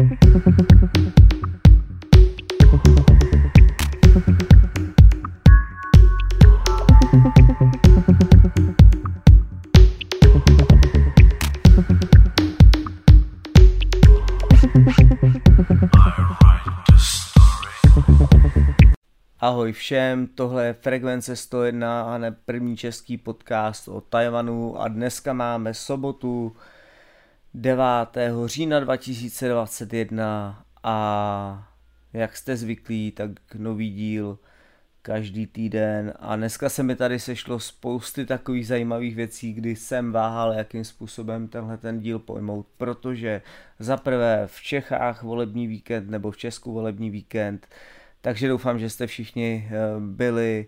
Ahoj všem, tohle je Frekvence 101 a ne první český podcast o Tajvanu a dneska máme sobotu 9. října 2021 a jak jste zvyklí, tak nový díl každý týden a dneska se mi tady sešlo spousty takových zajímavých věcí, kdy jsem váhal, jakým způsobem tenhle ten díl pojmout, protože za prvé v Čechách volební víkend nebo v Česku volební víkend, takže doufám, že jste všichni eh, byli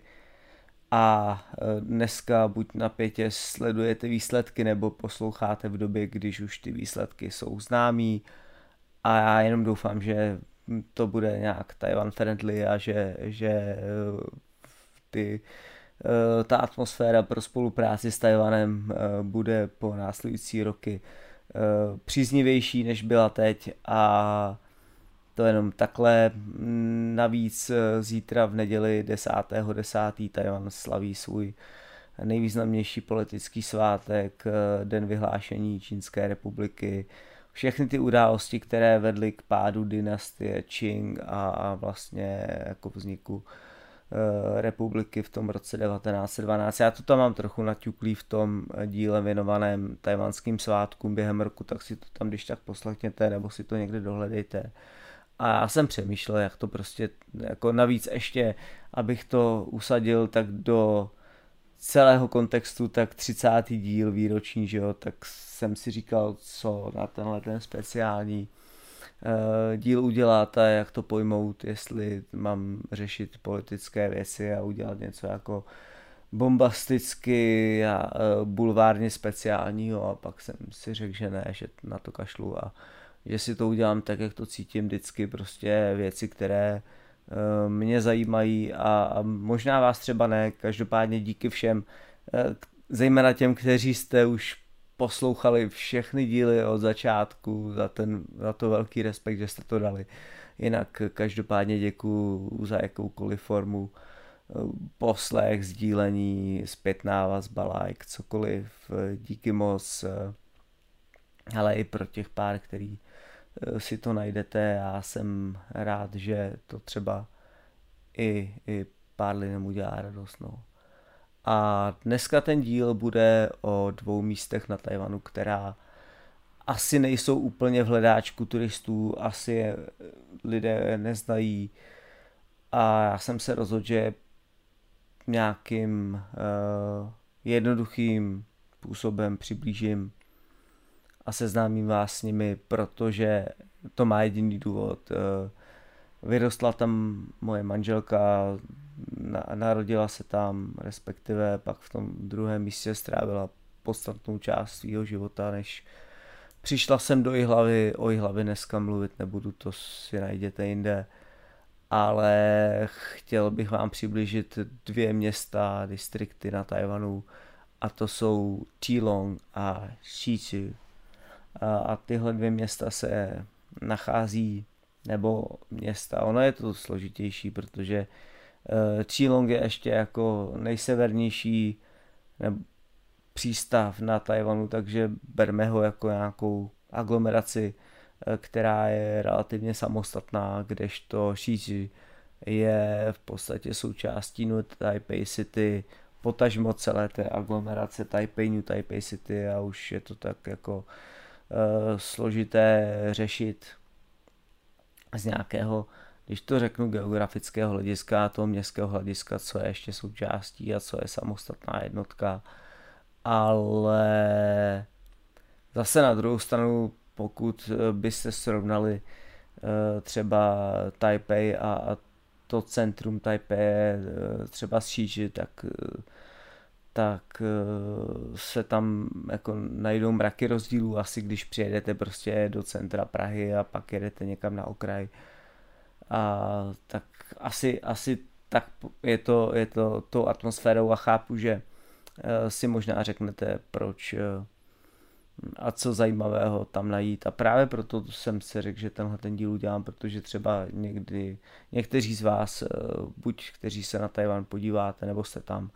a eh, dneska buď na pětě sledujete výsledky nebo posloucháte v době, když už ty výsledky jsou známí a já jenom doufám, že to bude nějak Taiwan friendly a že, že eh, ty, ta atmosféra pro spolupráci s Tajvanem bude po následující roky příznivější, než byla teď. A to jenom takhle. Navíc eh, zítra v neděli 10.10. 10. Tajvan slaví svůj nejvýznamnější politický svátek, eh, den vyhlášení Čínské republiky. Všechny ty události, které vedly k pádu dynastie Qing a, a vlastně jako vzniku eh, republiky v tom roce 1912. Já to tam mám trochu naťuklý v tom díle věnovaném tajvanským svátkům během roku, tak si to tam když tak poslechněte nebo si to někde dohledejte. A já jsem přemýšlel, jak to prostě, jako navíc ještě, abych to usadil tak do celého kontextu, tak 30. díl výroční, že jo, tak jsem si říkal, co na tenhle ten speciální uh, díl udělat a jak to pojmout, jestli mám řešit politické věci a udělat něco jako bombasticky a uh, bulvárně speciálního a pak jsem si řekl, že ne, že na to kašlu a že si to udělám tak, jak to cítím vždycky, prostě věci, které uh, mě zajímají a, možná vás třeba ne, každopádně díky všem, uh, zejména těm, kteří jste už poslouchali všechny díly od začátku, za, ten, za to velký respekt, že jste to dali. Jinak každopádně děkuju za jakoukoliv formu eh, poslech, sdílení, zpětná vazba, like, cokoliv. Díky moc. Ale i pro těch pár, který Eh, si to najdete. Já jsem rád, že to třeba i, i pár lidem udělá radost. No. A dneska ten díl bude o dvou místech na Tajvanu, která asi nejsou úplně v hledáčku turistů, asi je lidé neznají. A já jsem se rozhodl, že nějakým uh, jednoduchým způsobem přiblížím a seznámím vás s nimi, protože to má jediný důvod. Eh, vyrostla tam moje manželka, narodila se tam, respektive pak v tom druhém místě strávila podstatnou část svého života, než přišla jsem do hlavy, o hlavy dneska mluvit nebudu, to si najděte jinde, ale chtěl bych vám přiblížit dvě města, distrikty na Tajvanu a to jsou Tilong a Shichu a tyhle dvě města se nachází, nebo města, ono je to složitější, protože Chilong eh, je ještě jako nejsevernější přístav na Tajvanu, takže berme ho jako nějakou aglomeraci, eh, která je relativně samostatná, kdežto Shiji je v podstatě součástí New Taipei City, potažmo celé té aglomerace Taipei, New Taipei City a už je to tak jako Eh, složité řešit z nějakého, když to řeknu, geografického hlediska, toho městského hlediska, co je ještě součástí a co je samostatná jednotka. Ale zase na druhou stranu, pokud eh, byste srovnali eh, třeba Taipei a, to centrum Taipei třeba s Šíži, tak tak eh, se tam jako najdou mraky rozdílů, asi když přijedete prostě do centra Prahy a pak jedete někam na okraj. A tak asi, asi tak je to, je to tou atmosférou a chápu, že eh, si možná řeknete, proč, eh, a co zajímavého tam najít. A právě proto jsem si řekl, že tenhle ten díl udělám, protože třeba někdy někteří z vás, buď kteří se na Tajvan podíváte, nebo jste tam,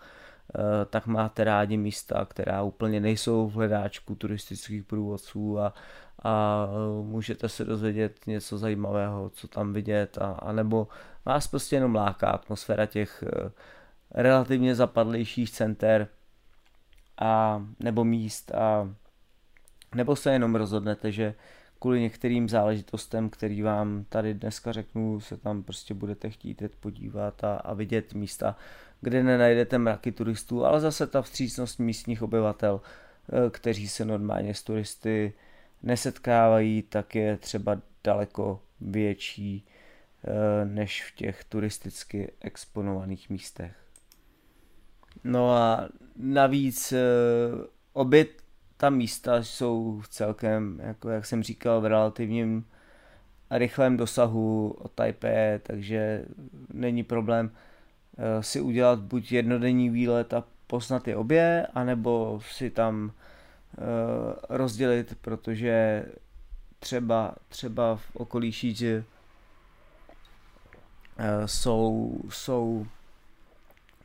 tak máte rádi místa, která úplně nejsou v hledáčku turistických průvodců a, a eh, můžete se dozvědět něco zajímavého, co tam vidět, a, a nebo vás prostě jenom láká atmosféra těch relativně zapadlejších center a nebo míst a nebo se jenom rozhodnete, že kvůli některým záležitostem, který vám tady dneska řeknu, se tam prostě budete chtít jít podívat a, a vidět místa, kde nenajdete mraky turistů, ale zase ta vstřícnost místních obyvatel, eh, kteří se normálně s turisty nesetkávají, tak je třeba daleko větší eh, než v těch turisticky exponovaných místech. No a navíc eh, obě ta místa jsou celkem, jako jak jsem říkal, v relativním rychlém dosahu od Taipei, takže není problém si udělat buď jednodenní výlet a posnat je obě, anebo si tam eh, rozdělit, protože třeba, třeba v okolí Šíži jsou, jsou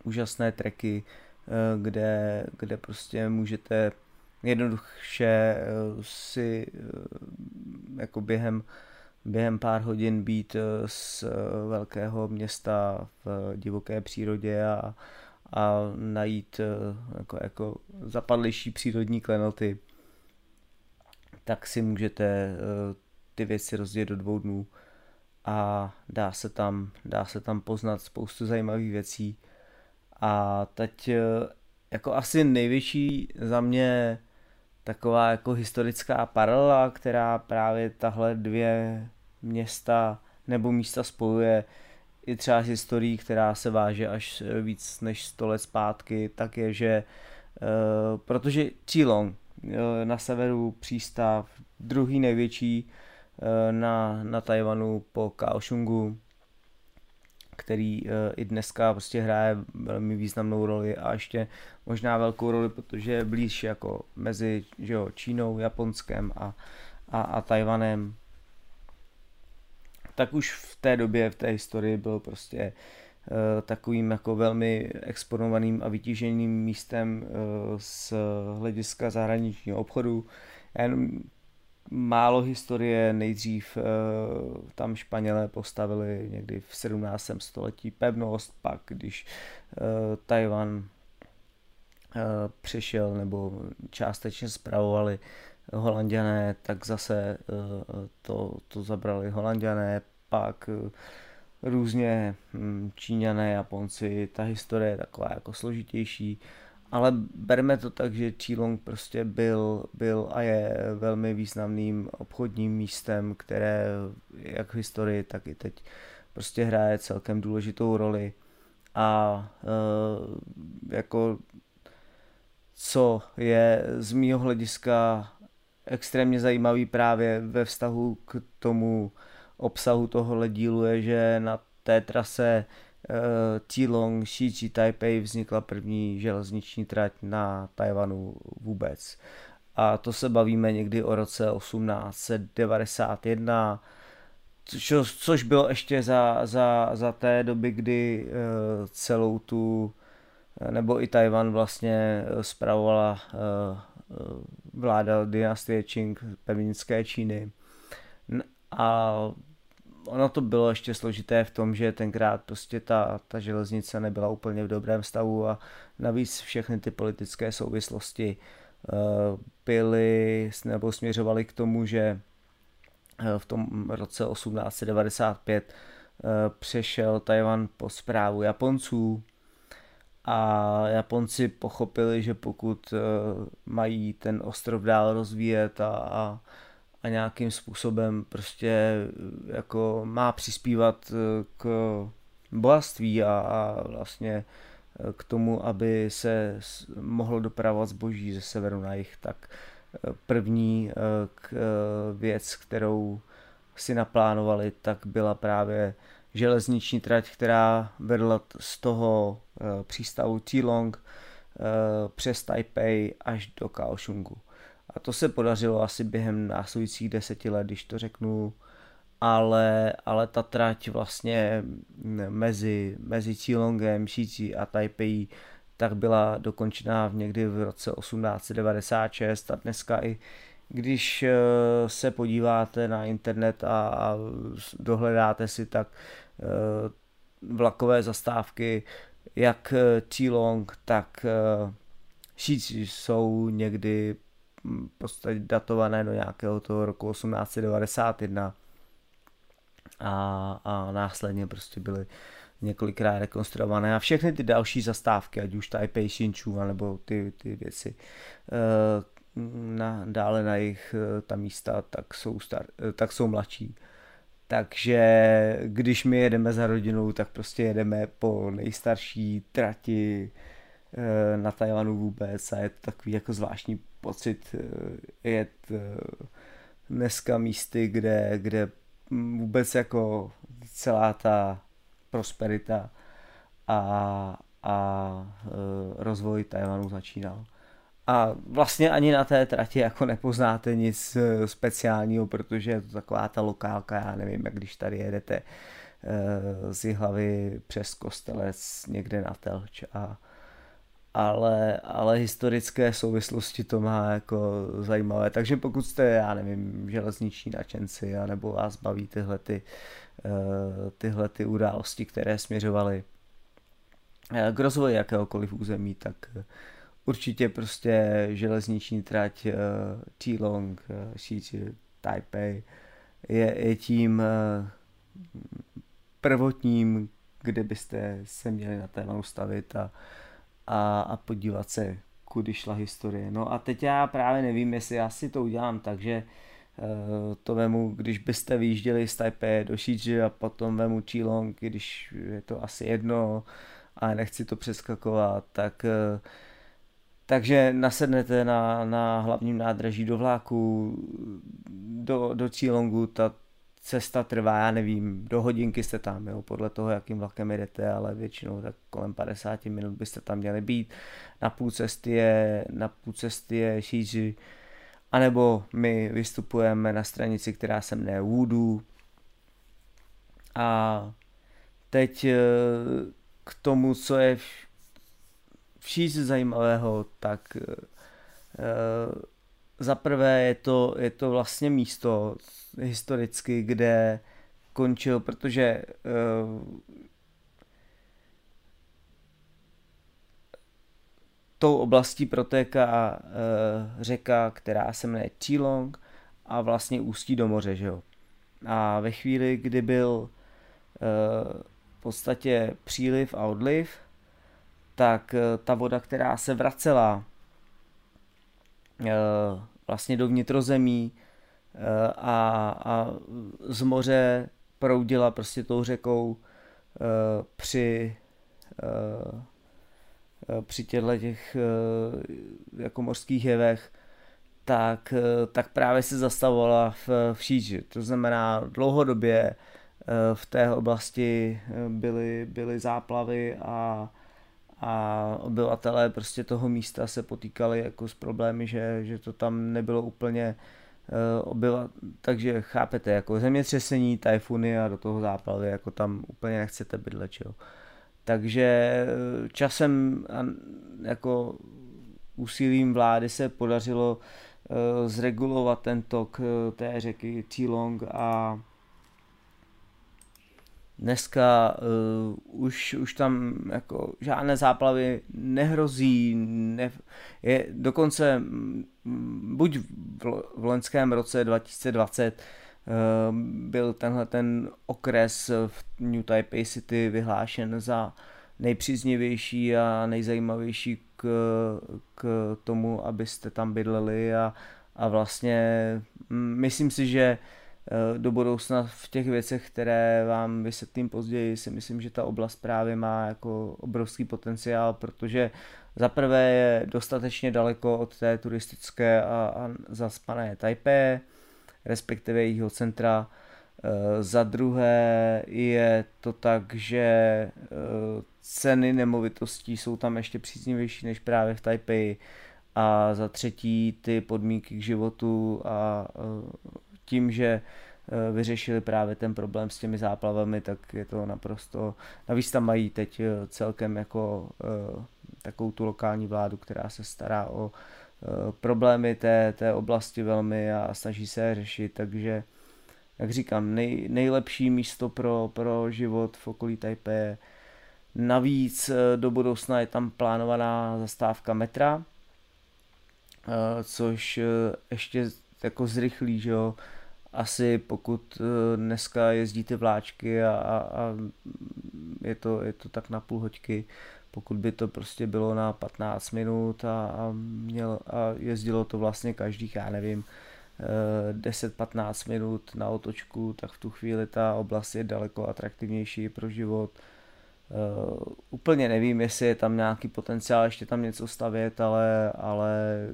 úžasné treky, eh, kde, kde prostě můžete jednoduše eh, si eh, jako během, během pár hodin být z velkého města v divoké přírodě a, a najít jako, jako zapadlejší přírodní klenoty, tak si můžete ty věci rozdělit do dvou dnů a dá se tam, dá se tam poznat spoustu zajímavých věcí. A teď eh, jako asi největší za mě taková jako historická paralela, která právě tahle dvě města nebo místa spojuje i třeba s historií, která se váže až víc než 100 let zpátky, tak je, že uh, protože Chilong uh, na severu přístav, druhý největší na, na Tajvanu po Kaohsiungu, který uh, i dneska prostě hraje velmi významnou roli a ještě možná velkou roli, protože je blíž jako mezi že jo, Čínou, Japonskem a, a, a Tajvanem. Tak už v té době, v té historii byl prostě uh, takovým jako velmi exponovaným a vytíženým místem uh, z hlediska zahraničního obchodu. Já jenom málo historie, nejdřív uh, tam Španělé postavili někdy v 17. století pevnost, pak když uh, Tajvan uh, přišel nebo částečně zpravovali holanděné, tak zase to, to zabrali holanděné, pak různě um, Číňané, Japonci, ta historie je taková jako složitější, ale berme to tak, že Čílong prostě byl, byl a je velmi významným obchodním místem, které jak v historii, tak i teď prostě hraje celkem důležitou roli. A e, jako co je z mýho hlediska extrémně zajímavý právě ve vztahu k tomu obsahu tohohle dílu je, že na té trase Tilong, Shichi, Taipei vznikla první železniční trať na Tajvanu vůbec. A to se bavíme někdy o roce 1891, což, což bylo ještě za, za, za té doby, kdy uh, celou tu, nebo i Tajvan vlastně spravovala uh, vláda dynastie Qing pevninské Číny. A ono to bylo ještě složité v tom, že tenkrát prostě ta, ta železnice nebyla úplně v dobrém stavu a navíc všechny ty politické souvislosti byly nebo směřovaly k tomu, že uh, v tom roce 1895 uh, eh, přešel Tajvan po zprávu Japonců a Japonci pochopili, že pokud mají ten ostrov dál rozvíjet a, a a nějakým způsobem prostě jako má přispívat eh, k bohatství a, a vlastně eh, k tomu, aby se mohlo dopravovat zboží ze severu na jih, tak eh, první k věc, kterou si naplánovali, tak byla právě železniční trať, která vedla z toho přístavu Tilong přes Taipei až do Kaohsiungu A to se podařilo asi během následujících deseti let, když to řeknu, ale, ale ta trať vlastně mezi, mezi Qilongem, Shichi a Taipei tak byla dokončená v někdy v roce 1896 a dneska i když eh, se podíváte na internet a, a dohledáte si tak eh, vlakové zastávky, jak Qilong, tak Shichi jsou někdy podstatě datované do nějakého toho roku 1891 a, a následně prostě byly několikrát rekonstruované a všechny ty další zastávky, ať už Taipei Shinchu, nebo ty, ty věci eh, na, dále na jich eh, ta místa, tak jsou, star, eh, tak jsou mladší. Takže když my jedeme za rodinou, tak prostě jedeme po nejstarší trati na Tajvanu vůbec a je to takový jako zvláštní pocit jet dneska místy, kde, kde vůbec jako celá ta prosperita a, a e, rozvoj Tajvanu začínal. A vlastně ani na té trati jako nepoznáte nic speciálního, protože je to taková ta lokálka, já nevím, jak když tady jedete z hlavy přes kostelec někde na Telč a ale, ale historické souvislosti to má jako zajímavé. Takže pokud jste, já nevím, železniční nadšenci, nebo vás baví tyhle, ty, eh, tyhle ty události, které směřovaly eh, k rozvoji jakéhokoliv území, tak eh, určitě prostě železniční trať T-Long, Shichi, Taipei je, je tím prvotním, kde byste se měli na témanu stavit a a, a podívat se, kudy šla historie. No a teď já právě nevím, jestli já si to udělám takže uh, to vemu, když byste vyjížděli z Taipei do Shiji a potom vemu Qilong, když je to asi jedno a nechci to přeskakovat, tak uh, takže nasednete na, na hlavním nádraží do vláku, do, do Qilongu, ta cesta trvá, já nevím, do hodinky jste tam, jo, podle toho, jakým vlakem jedete, ale většinou tak kolem 50 minut byste tam měli být. Na půl cesty je, na půl cesty je Shiji, anebo my vystupujeme na stranici, která se jmenuje Wudu. A teď eh, k tomu, co je v zajímavého, tak eh, za prvé je to, je to vlastně místo historicky, kde končil, protože uh, tou oblastí protéká uh, řeka, která se jmenuje Chilong a vlastně ústí do moře, že jo. A ve chvíli, kdy byl uh, v podstatě příliv a odliv, tak uh, ta voda, která se vracela uh, vlastně do vnitrozemí eh, a, a z moře proudila prostě tou řekou eh, při eh, při těchto těch jako mořských jevech, tak, tak právě se zastavovala v, v Šíži. To znamená dlouhodobě v té oblasti byly, byly záplavy a a obyvatelé prostě toho místa se potýkali jako s problémy, že, že to tam nebylo úplně uh, obyvat, takže chápete, jako zemětřesení, tajfuny a do toho záplavy, jako tam úplně nechcete bydlet, čo? Takže eh, časem jako úsilím vlády se podařilo uh, zregulovat ten tok té řeky Tilong a Dneska uh, už, už tam jako žádné záplavy nehrozí, ne, je dokonce m, buď v, v loňském roce 2020 uh, eh, byl tenhle ten okres v New Taipei City vyhlášen za nejpříznivější a nejzajímavější k, k tomu, abyste tam bydleli a, a vlastně myslím si, že uh, do budoucna v těch věcech, které vám vysvětlím později, si myslím, že ta oblast právě má jako obrovský potenciál, protože za prvé je dostatečně daleko od té turistické a, a zaspané Taipei, respektive jejího centra. Eh, za druhé je to tak, že eh, ceny nemovitostí jsou tam ještě příznivější než právě v Taipei a za třetí ty podmínky k životu a tím, že vyřešili právě ten problém s těmi záplavami, tak je to naprosto, navíc tam mají teď celkem jako takovou tu lokální vládu, která se stará o problémy té, té oblasti velmi a snaží se řešit, takže jak říkám, nej, nejlepší místo pro, pro život v okolí Taipei. Navíc eh, do budoucna je tam plánovaná zastávka metra, eh, což eh, ještě jako zrychlí, že jo, asi pokud dneska jezdíte vláčky a, a, a je, to, je to tak na půl hoďky, pokud by to prostě bylo na 15 minut a, a, měl, a jezdilo to vlastně každých, já nevím, 10-15 minut na otočku, tak v tu chvíli ta oblast je daleko atraktivnější pro život. Uh, úplně nevím, jestli je tam nějaký potenciál ještě tam něco stavět, ale, ale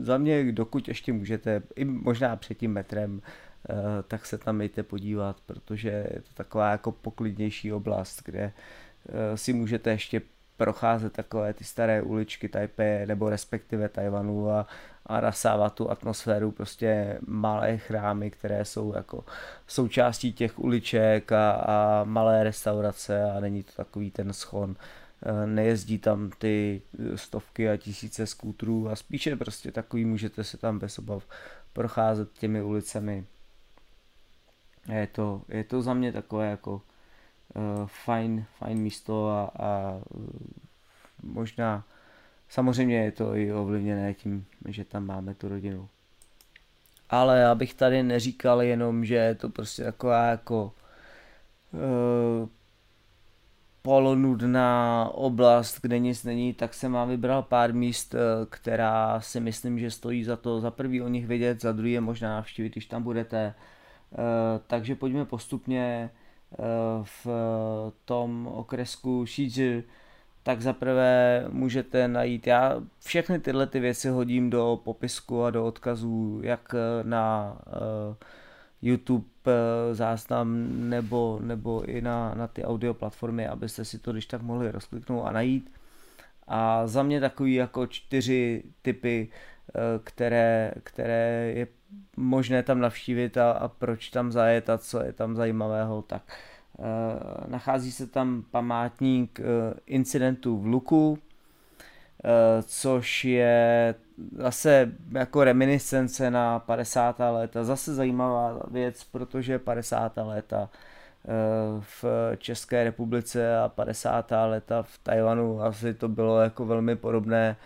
za mě, dokud ještě můžete, i možná před tím metrem, tak se tam mějte podívat, protože je to taková jako poklidnější oblast, kde uh, si můžete ještě procházet takové ty staré uličky Taipei nebo respektive Tajvanu a, a nasávat tu atmosféru prostě malé chrámy, které jsou jako součástí těch uliček a, a malé restaurace a není to takový ten schon. E, nejezdí tam ty stovky a tisíce skútrů a spíše prostě takový můžete se tam bez obav procházet těmi ulicemi. Je to, je to za mě takové jako uh, fajn, fajn místo a, a možná Samozřejmě je to i ovlivněné tím, že tam máme tu rodinu. Ale já bych tady neříkal jenom, že je to prostě taková jako uh, polonudná oblast, kde nic není, tak jsem vám vybral pár míst, která si myslím, že stojí za to za prvý o nich vědět, za druhý je možná navštívit, když tam budete. Uh, takže pojďme postupně uh, v tom okresku Shizu tak zaprvé můžete najít, já všechny tyhle ty věci hodím do popisku a do odkazů, jak na uh, YouTube záznam nebo, nebo i na, na ty audio platformy, abyste si to když tak mohli rozkliknout a najít. A za mě takový jako čtyři typy, které, které je možné tam navštívit a, a proč tam zajet a co je tam zajímavého, tak Eh, nachází se tam památník eh, incidentu v Luku, eh, což je zase jako reminiscence na 50. léta. Zase zajímavá věc, protože 50. léta v České republice a 50. léta v Tajvanu asi to bylo jako velmi podobné.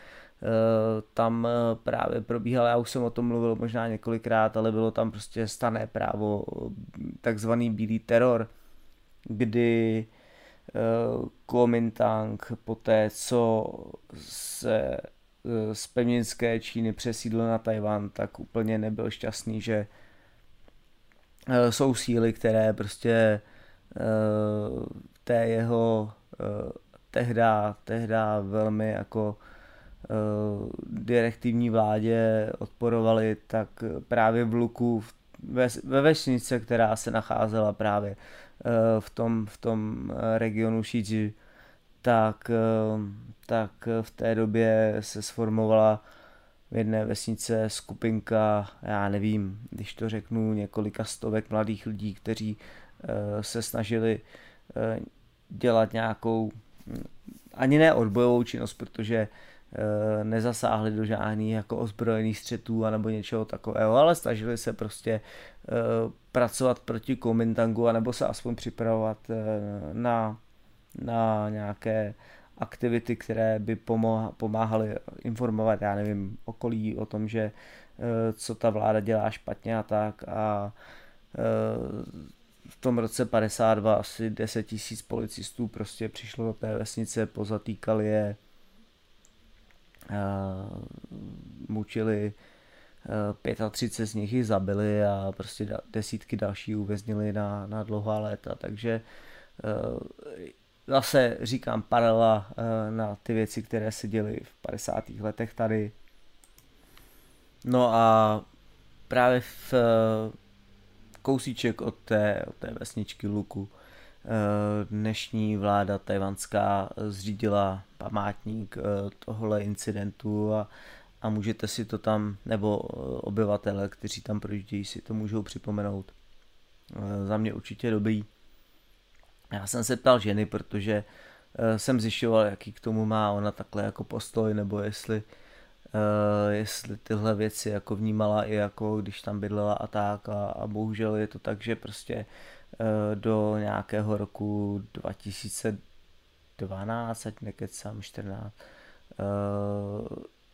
Tam právě probíhalo, já už jsem o tom mluvil možná několikrát, ale bylo tam prostě stané právo, takzvaný bílý teror, kdy Kuomintang po té, co se z pevninské Číny přesídl na Tajvan, tak úplně nebyl šťastný, že jsou síly, které prostě té jeho tehda, tehda velmi jako direktivní vládě odporovali, tak právě v Luku, ve, ve vesnice, která se nacházela právě Eh, v tom, v tom eh, regionu Shiji, tak, eh, tak v té době se sformovala v jedné vesnice skupinka, já nevím, když to řeknu, několika stovek mladých lidí, kteří se snažili dělat nějakou, hm, ani ne odbojovou činnost, protože Eh, nezasáhli do žádných jako ozbrojených střetů anebo něčeho takového, ale snažili se prostě eh, pracovat proti Komintangu anebo se aspoň připravovat eh, na, na nějaké aktivity, které by pomáhaly informovat, já nevím, okolí o tom, že co ta vláda dělá špatně a tak a v tom roce 52 asi 10 tisíc policistů prostě přišlo do té vesnice, pozatýkali je, mučili 35 z nich ji zabili a prostě desítky další uvěznili na, na dlouhá léta, takže zase říkám paralela na ty věci, které se děly v 50. letech tady. No a právě v kousíček od té, od té vesničky Luku dnešní vláda tajvanská zřídila památník eh, tohle incidentu a, a můžete si to tam, nebo obyvatele, kteří tam projíždějí, si to můžou připomenout. Za mě určitě dobrý. Já jsem se ptal ženy, protože jsem zjišťoval, jaký k tomu má ona takhle jako postoj, nebo jestli jestli tyhle věci jako vnímala i jako když tam bydlela a tak a, a bohužel je to tak, že prostě do nějakého roku 2012, ať nekecám, 14, uh,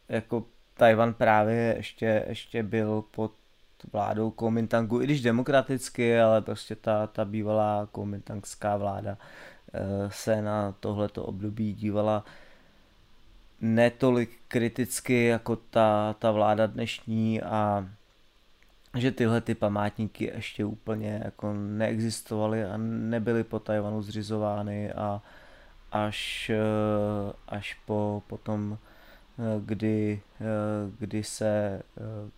jako Tajvan právě ještě, ještě byl pod vládou Kuomintangu, i když demokraticky, ale prostě ta, ta bývalá kuomintangská vláda uh, se na tohleto období dívala netolik kriticky jako ta, ta vláda dnešní a že tyhle ty památníky ještě úplně jako neexistovaly a nebyly po Tajvanu zřizovány a až, eh, až po potom, eh, kdy, eh, kdy se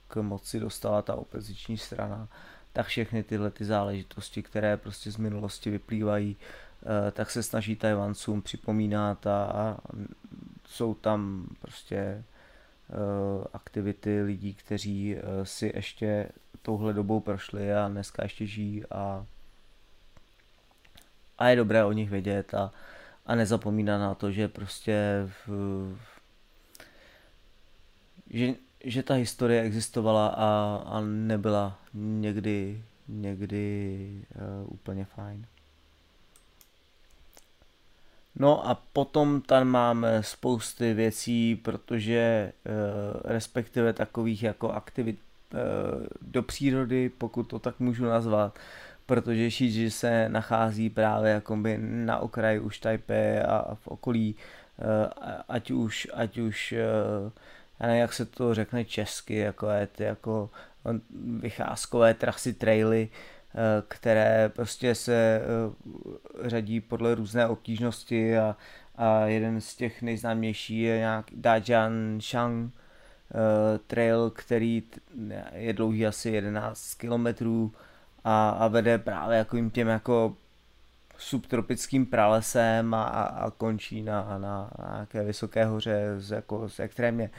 k moci dostala ta opoziční strana, tak všechny tyhle ty záležitosti, které prostě z minulosti vyplývají, tak se snaží Tajvancům připomínat a, a jsou tam prostě aktivity lidí, kteří si ještě touhle dobou prošli a dneska ještě žijí a, a je dobré o nich vědět a, a nezapomínat na to, že prostě v, že, že ta historie existovala a, a nebyla někdy, někdy uh, úplně fajn. No a potom tam máme spousty věcí, protože e, respektive takových jako aktivit do přírody, pokud to tak můžu nazvat, protože Shiji se nachází právě jakoby na okraji už Taipei a v okolí, e, ať už, ať už e, já nevím, jak se to řekne česky, jako je ty jako vycházkové trasy, traily, Eh, které prostě se eh, řadí podle různé obtížnosti a, a jeden z těch nejznámějších je nějak Dajian Shang eh, trail, který je dlouhý asi 11 kilometrů a, a vede právě jim těm jako subtropickým pralesem a, a, a končí na, na, na nějaké vysoké hoře z, jako, z extrémně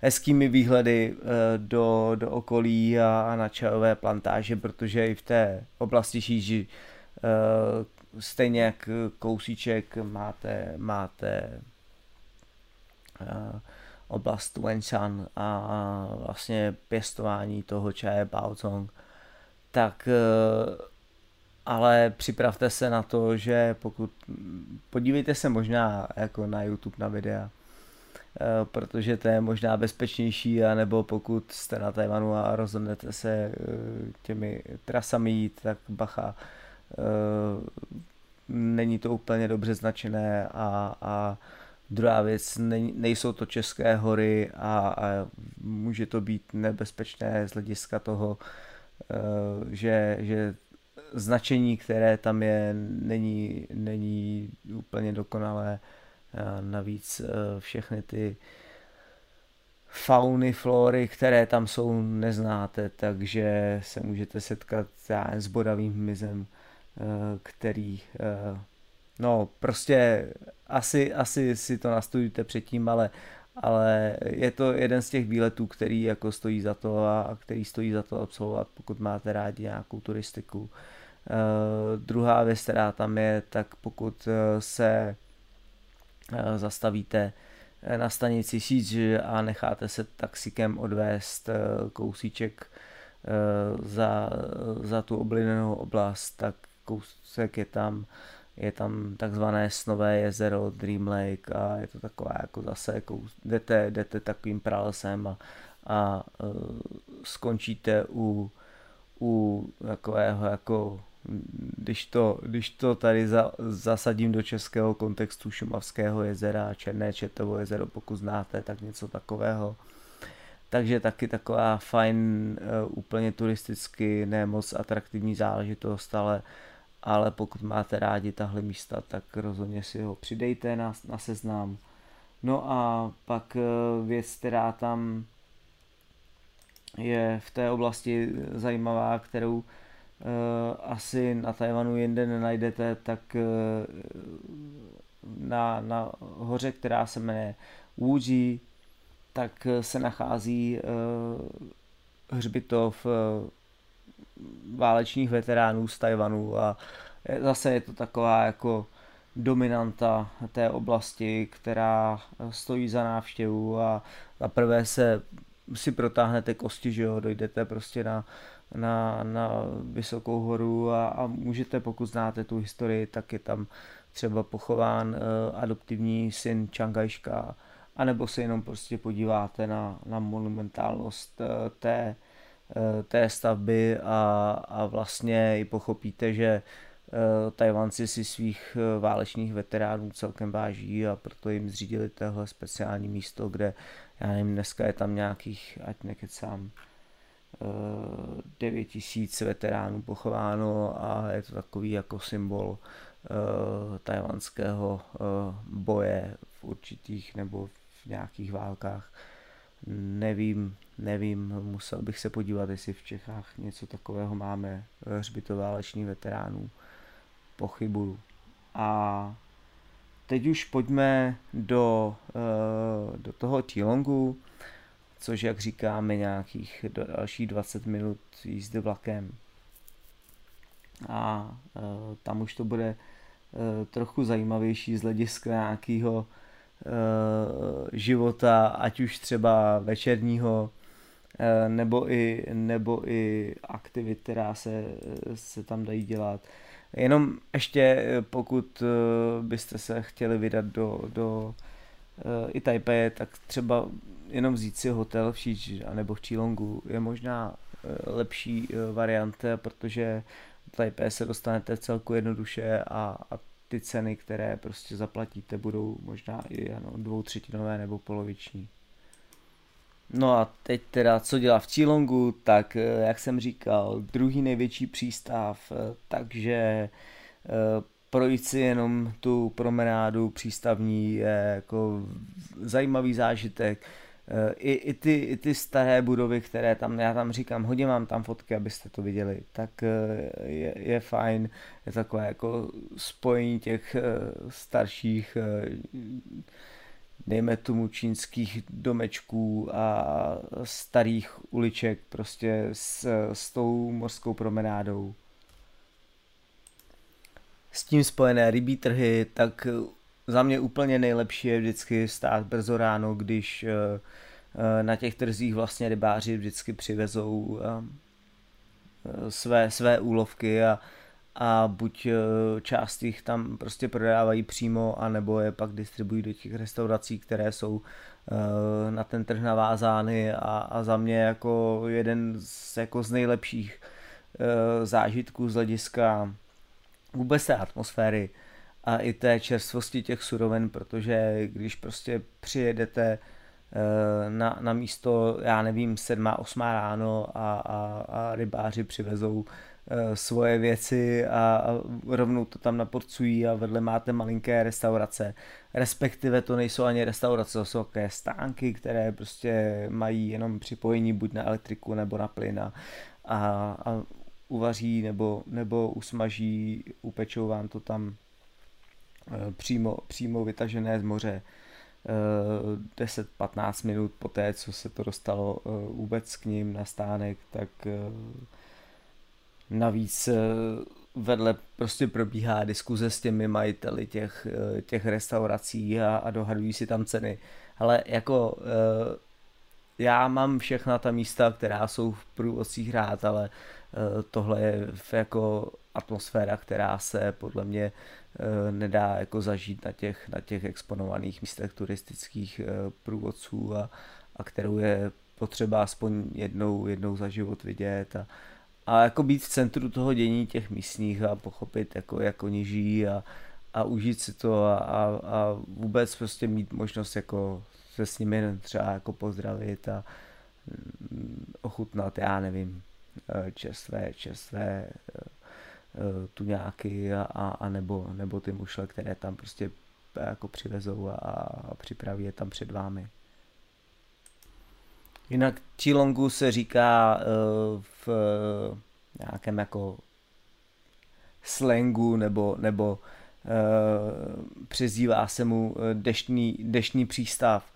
hezkými výhledy eh, do, do okolí a, a na čajové plantáže, protože i v té oblasti Šíži eh, stejně jak kousíček máte, máte eh, oblast Wenshan a vlastně pěstování toho čaje Baozong, tak ale připravte se na to, že pokud podívejte se možná jako na YouTube na videa, Eh, protože to je možná bezpečnější, anebo pokud jste na Tajvanu a rozhodnete se eh, těmi trasami jít, tak bacha, není to úplně dobře značené a, a druhá věc, nejsou to české hory a, a může to být nebezpečné z hlediska toho, že, že značení, které tam je, není, není úplně dokonalé. Navíc eh, všechny ty fauny, flory, které tam jsou, neznáte, takže se můžete setkat s bodavým mizem, eh, který, eh, no prostě asi, asi si to nastudujte předtím, ale, ale je to jeden z těch výletů, který jako stojí za to a, a který stojí za to absolvovat, pokud máte rádi nějakou turistiku. Uh, druhá věc, která tam je, tak pokud se Eh, zastavíte eh, na stanici Síč a necháte se taxikem odvést eh, kousíček za, za tu oblinenou oblast, tak kousek je tam, je tam takzvané snové jezero Dream Lake a je to taková jako zase, kous, jdete, jdete takovým pralesem a, a skončíte u, u takového jako když to, když to tady za, zasadím do českého kontextu Šumavského jezera, Černé Četovo jezero, pokud znáte, tak něco takového. Takže taky taková fajn, uh, úplně turisticky ne moc atraktivní záležitost, ale, ale pokud máte rádi tahle místa, tak rozhodně si ho přidejte na, na seznam. No a pak uh, věc, která tam je v té oblasti zajímavá, kterou Eh, asi na Tajvanu jinde nenajdete, tak eh, na, na hoře, která se jmenuje Wuji, tak se nachází hřbitov válečných veteránů z Tajvanu a zase je to taková jako dominanta té oblasti, která stojí za návštěvu a za prvé se si protáhnete kosti, že jo, dojdete prostě na, na, na vysokou horu a, a můžete, pokud znáte tu historii, tak je tam třeba pochován uh, adoptivní syn Čangajška, anebo se jenom prostě podíváte na, na monumentálnost uh, té, uh, té stavby a, a vlastně i pochopíte, že uh, Tajvanci si svých uh, válečných veteránů celkem váží a proto jim zřídili tohle speciální místo, kde já nevím, dneska je tam nějakých, ať nekecám, 9 tisíc veteránů pochováno a je to takový jako symbol tajvanského boje v určitých nebo v nějakých válkách. Nevím, nevím, musel bych se podívat, jestli v Čechách něco takového máme, hřbitov válečných veteránů. Pochybuju. A teď už pojďme do, uh, do toho Tilongu, což jak říkáme nějakých dalších 20 minut jízdy vlakem. A uh, tam už to bude uh, trochu zajímavější z hlediska nějakého života, ať už třeba večerního, nebo i, nebo i aktivit, která se, se tam dají dělat. Jenom ještě, pokud byste se chtěli vydat do, do i Taipei, tak třeba jenom vzít si hotel v Šíč nebo v Čílongu je možná eh, lepší eh, varianta, protože v Taipei se dostanete celku jednoduše a, a ty ceny, které prostě zaplatíte, budou možná i ano, dvoutřetinové nebo poloviční. No a teď teda, co dělá v Čílongu, tak eh, jak jsem říkal, druhý největší přístav, takže projít si jenom tu promenádu přístavní je jako zajímavý zážitek. Eh, I, i, ty, I ty staré budovy, které tam, já tam říkám, hodně mám tam fotky, abyste to viděli, tak eh, je, je fajn, je takové jako spojení těch eh, starších dejme tomu čínských domečků a starých uliček prostě s, s tou morskou promenádou. S tím spojené rybí trhy, tak za mě úplně nejlepší je vždycky stát brzo ráno, když eh, eh, na těch trzích vlastně rybáři vždycky přivezou eh, své, své úlovky a, a buď část jich tam prostě prodávají přímo, anebo je pak distribuují do těch restaurací, které jsou na ten trh navázány. A, a za mě jako jeden z, jako z nejlepších zážitků z hlediska vůbec té atmosféry a i té čerstvosti těch surovin, protože když prostě přijedete eh, na, na místo, já nevím, 7. 8. ráno a, a, a rybáři přivezou eh, svoje věci a, a rovnou to tam naporcují a vedle máte malinké restaurace. Respektive to nejsou ani restaurace, to jsou také stánky, které prostě mají jenom připojení buď na elektriku nebo na plyn a, a uvaří nebo, nebo usmaží, upečou vám to tam přímo, přímo vytažené z moře 10-15 eh, minut po té, co se to dostalo eh, vůbec k ním na stánek, tak navíc vedle prostě probíhá diskuze s těmi majiteli těch, těch restaurací a, a dohadují si tam ceny. Ale jako já mám všechna ta místa, která jsou v průvodcích rád, ale tohle je jako atmosféra, která se podle mě Eh, nedá jako zažít na těch, na těch exponovaných místech turistických eh, průvodců a, a kterou je potřeba aspoň jednou, jednou za život vidět a, a jako být v centru toho dění těch místních a pochopit, jako, jak oni žijí a, a užít si to a, a, a vůbec prostě mít možnost jako se s nimi třeba jako pozdravit a mm, ochutnat, já nevím, eh, čerstvé, čerstvé Eh, tuňáky a, a, a nebo, nebo ty mušle, které tam prostě eh, jako přivezou a, a připraví je tam před vámi. Jinak Chilongu se říká uh, v nějakém jako slangu nebo, nebo přezdívá se mu deštný, deštný přístav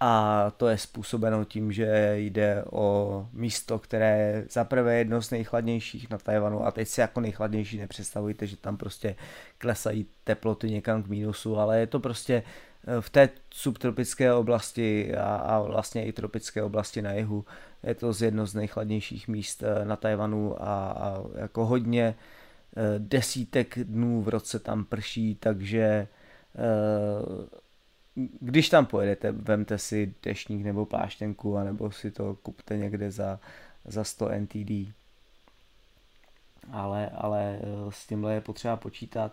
a to je způsobeno tím, že jde o místo, které je zaprvé jedno z nejchladnějších na Tajvanu. A teď si jako nejchladnější nepředstavujte, že tam prostě klesají teploty někam k mínusu, ale je to prostě eh, v té subtropické oblasti a, a vlastně i tropické oblasti na jihu je to z jedno z nejchladnějších míst eh, na Tajvanu. A, a jako hodně eh, desítek dnů v roce tam prší, takže když tam pojedete, vemte si dešník nebo pláštěnku, anebo si to kupte někde za, za 100 NTD. Ale, ale eh, s tímhle je potřeba počítat.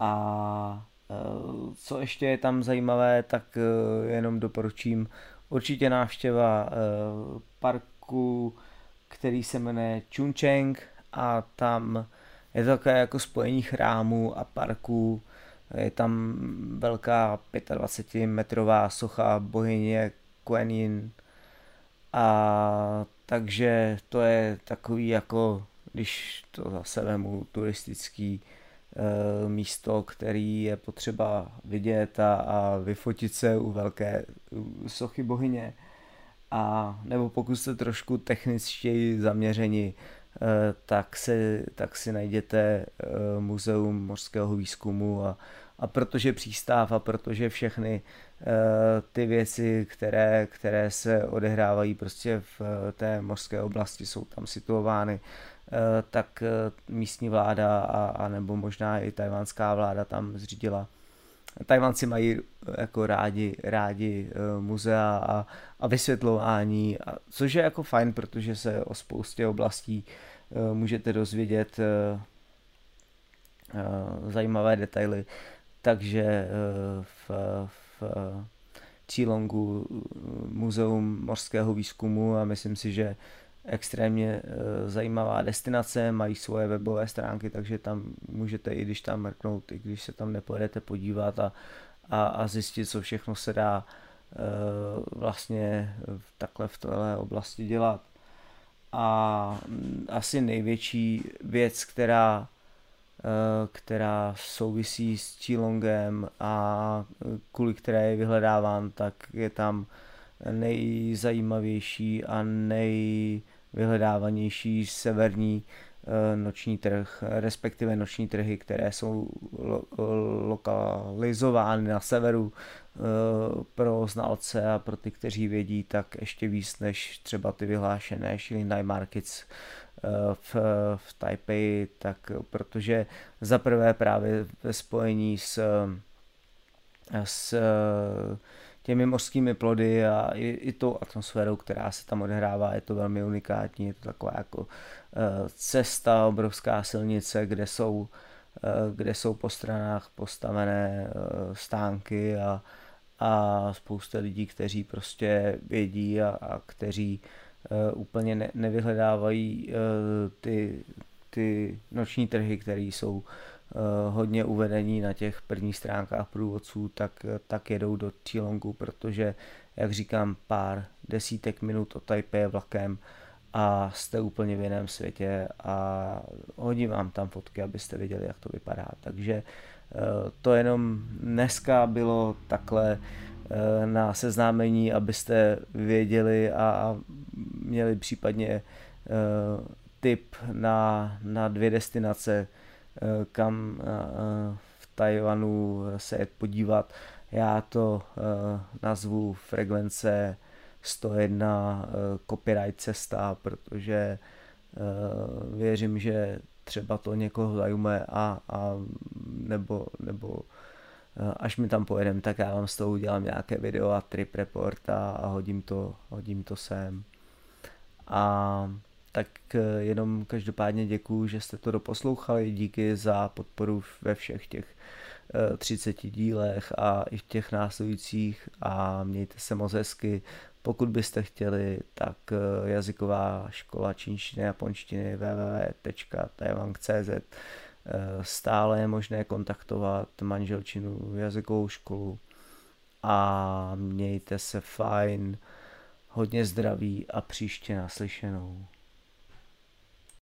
A eh, co ještě je tam zajímavé, tak eh, jenom doporučím určitě návštěva parku, který se jmenuje Chuncheng a tam je to také jako spojení chrámů a parků je tam velká 25-metrová socha bohyně Kuan Yin a takže to je takový jako, když to zase vemu, turistický e, místo, který je potřeba vidět a, a vyfotit se u velké sochy bohyně. A nebo pokud jste trošku techničtěji zaměřeni, Eh, tak si, tak si najděte eh, muzeum mořského výzkumu a, a protože přístav a protože všechny eh, ty věci, které, které se odehrávají prostě v té mořské oblasti, jsou tam situovány, tak místní vláda a, a nebo možná i tajvanská vláda tam zřídila Tajvanci mají jako rádi, rádi muzea a, a vysvětlování, a, což je jako fajn, protože se o spoustě oblastí Eh, můžete dozvědět eh, eh, zajímavé detaily. Takže v, v Čílongu muzeum mořského výzkumu a myslím si, že extrémně zajímavá destinace, mají svoje webové stránky, takže tam můžete i když tam mrknout, i když se tam nepojedete podívat a, a, a zjistit, co všechno se dá vlastně takhle v téhle oblasti dělat. A asi největší věc, která, eh, která souvisí s Chilongem a kvůli které je vyhledáván, tak je tam nejzajímavější a nejvyhledávanější severní eh, noční trh, respektive noční trhy, které jsou lo- lokalizovány na severu Eh, pro znalce a pro ty, kteří vědí, tak ještě víc než třeba ty vyhlášené Shilling Night Markets eh, v, v Taipei, tak protože za prvé právě ve spojení s, s těmi mořskými plody a i, i tou atmosférou, která se tam odhrává, je to velmi unikátní, je to taková jako eh, cesta, obrovská silnice, kde jsou kde jsou po stranách postavené stánky a, a spousta lidí, kteří prostě vědí a, a kteří úplně ne, nevyhledávají ty, ty noční trhy, které jsou uh, hodně uvedení na těch prvních stránkách průvodců, tak, tak jedou do Chilongu, protože, jak říkám, pár desítek minut od Taipei vlakem a jste úplně v jiném světě a hodím vám tam fotky, abyste viděli, jak to vypadá. Takže Eh, to jenom dneska bylo takhle eh, na seznámení, abyste věděli a měli případně eh, tip na, na dvě destinace, kam v Tajvanu se jet podívat. Já to nazvu frekvence 101 copyright cesta, protože věřím, že třeba to někoho zajímá a, a nebo, nebo eh, až mi tam pojedem, tak já vám z toho udělám nějaké video a trip report a, a hodím, to, hodím to sem. A tak eh, jenom každopádně děkuju, že jste to doposlouchali, díky za podporu ve všech těch 30 eh, dílech a i v těch následujících a mějte se moc hezky, pokud byste chtěli, tak eh, jazyková škola čínštiny a japonštiny www.taiwan.cz stále je možné kontaktovat manželčinu jazykovou školu a mějte se fajn, hodně zdraví a příště naslyšenou.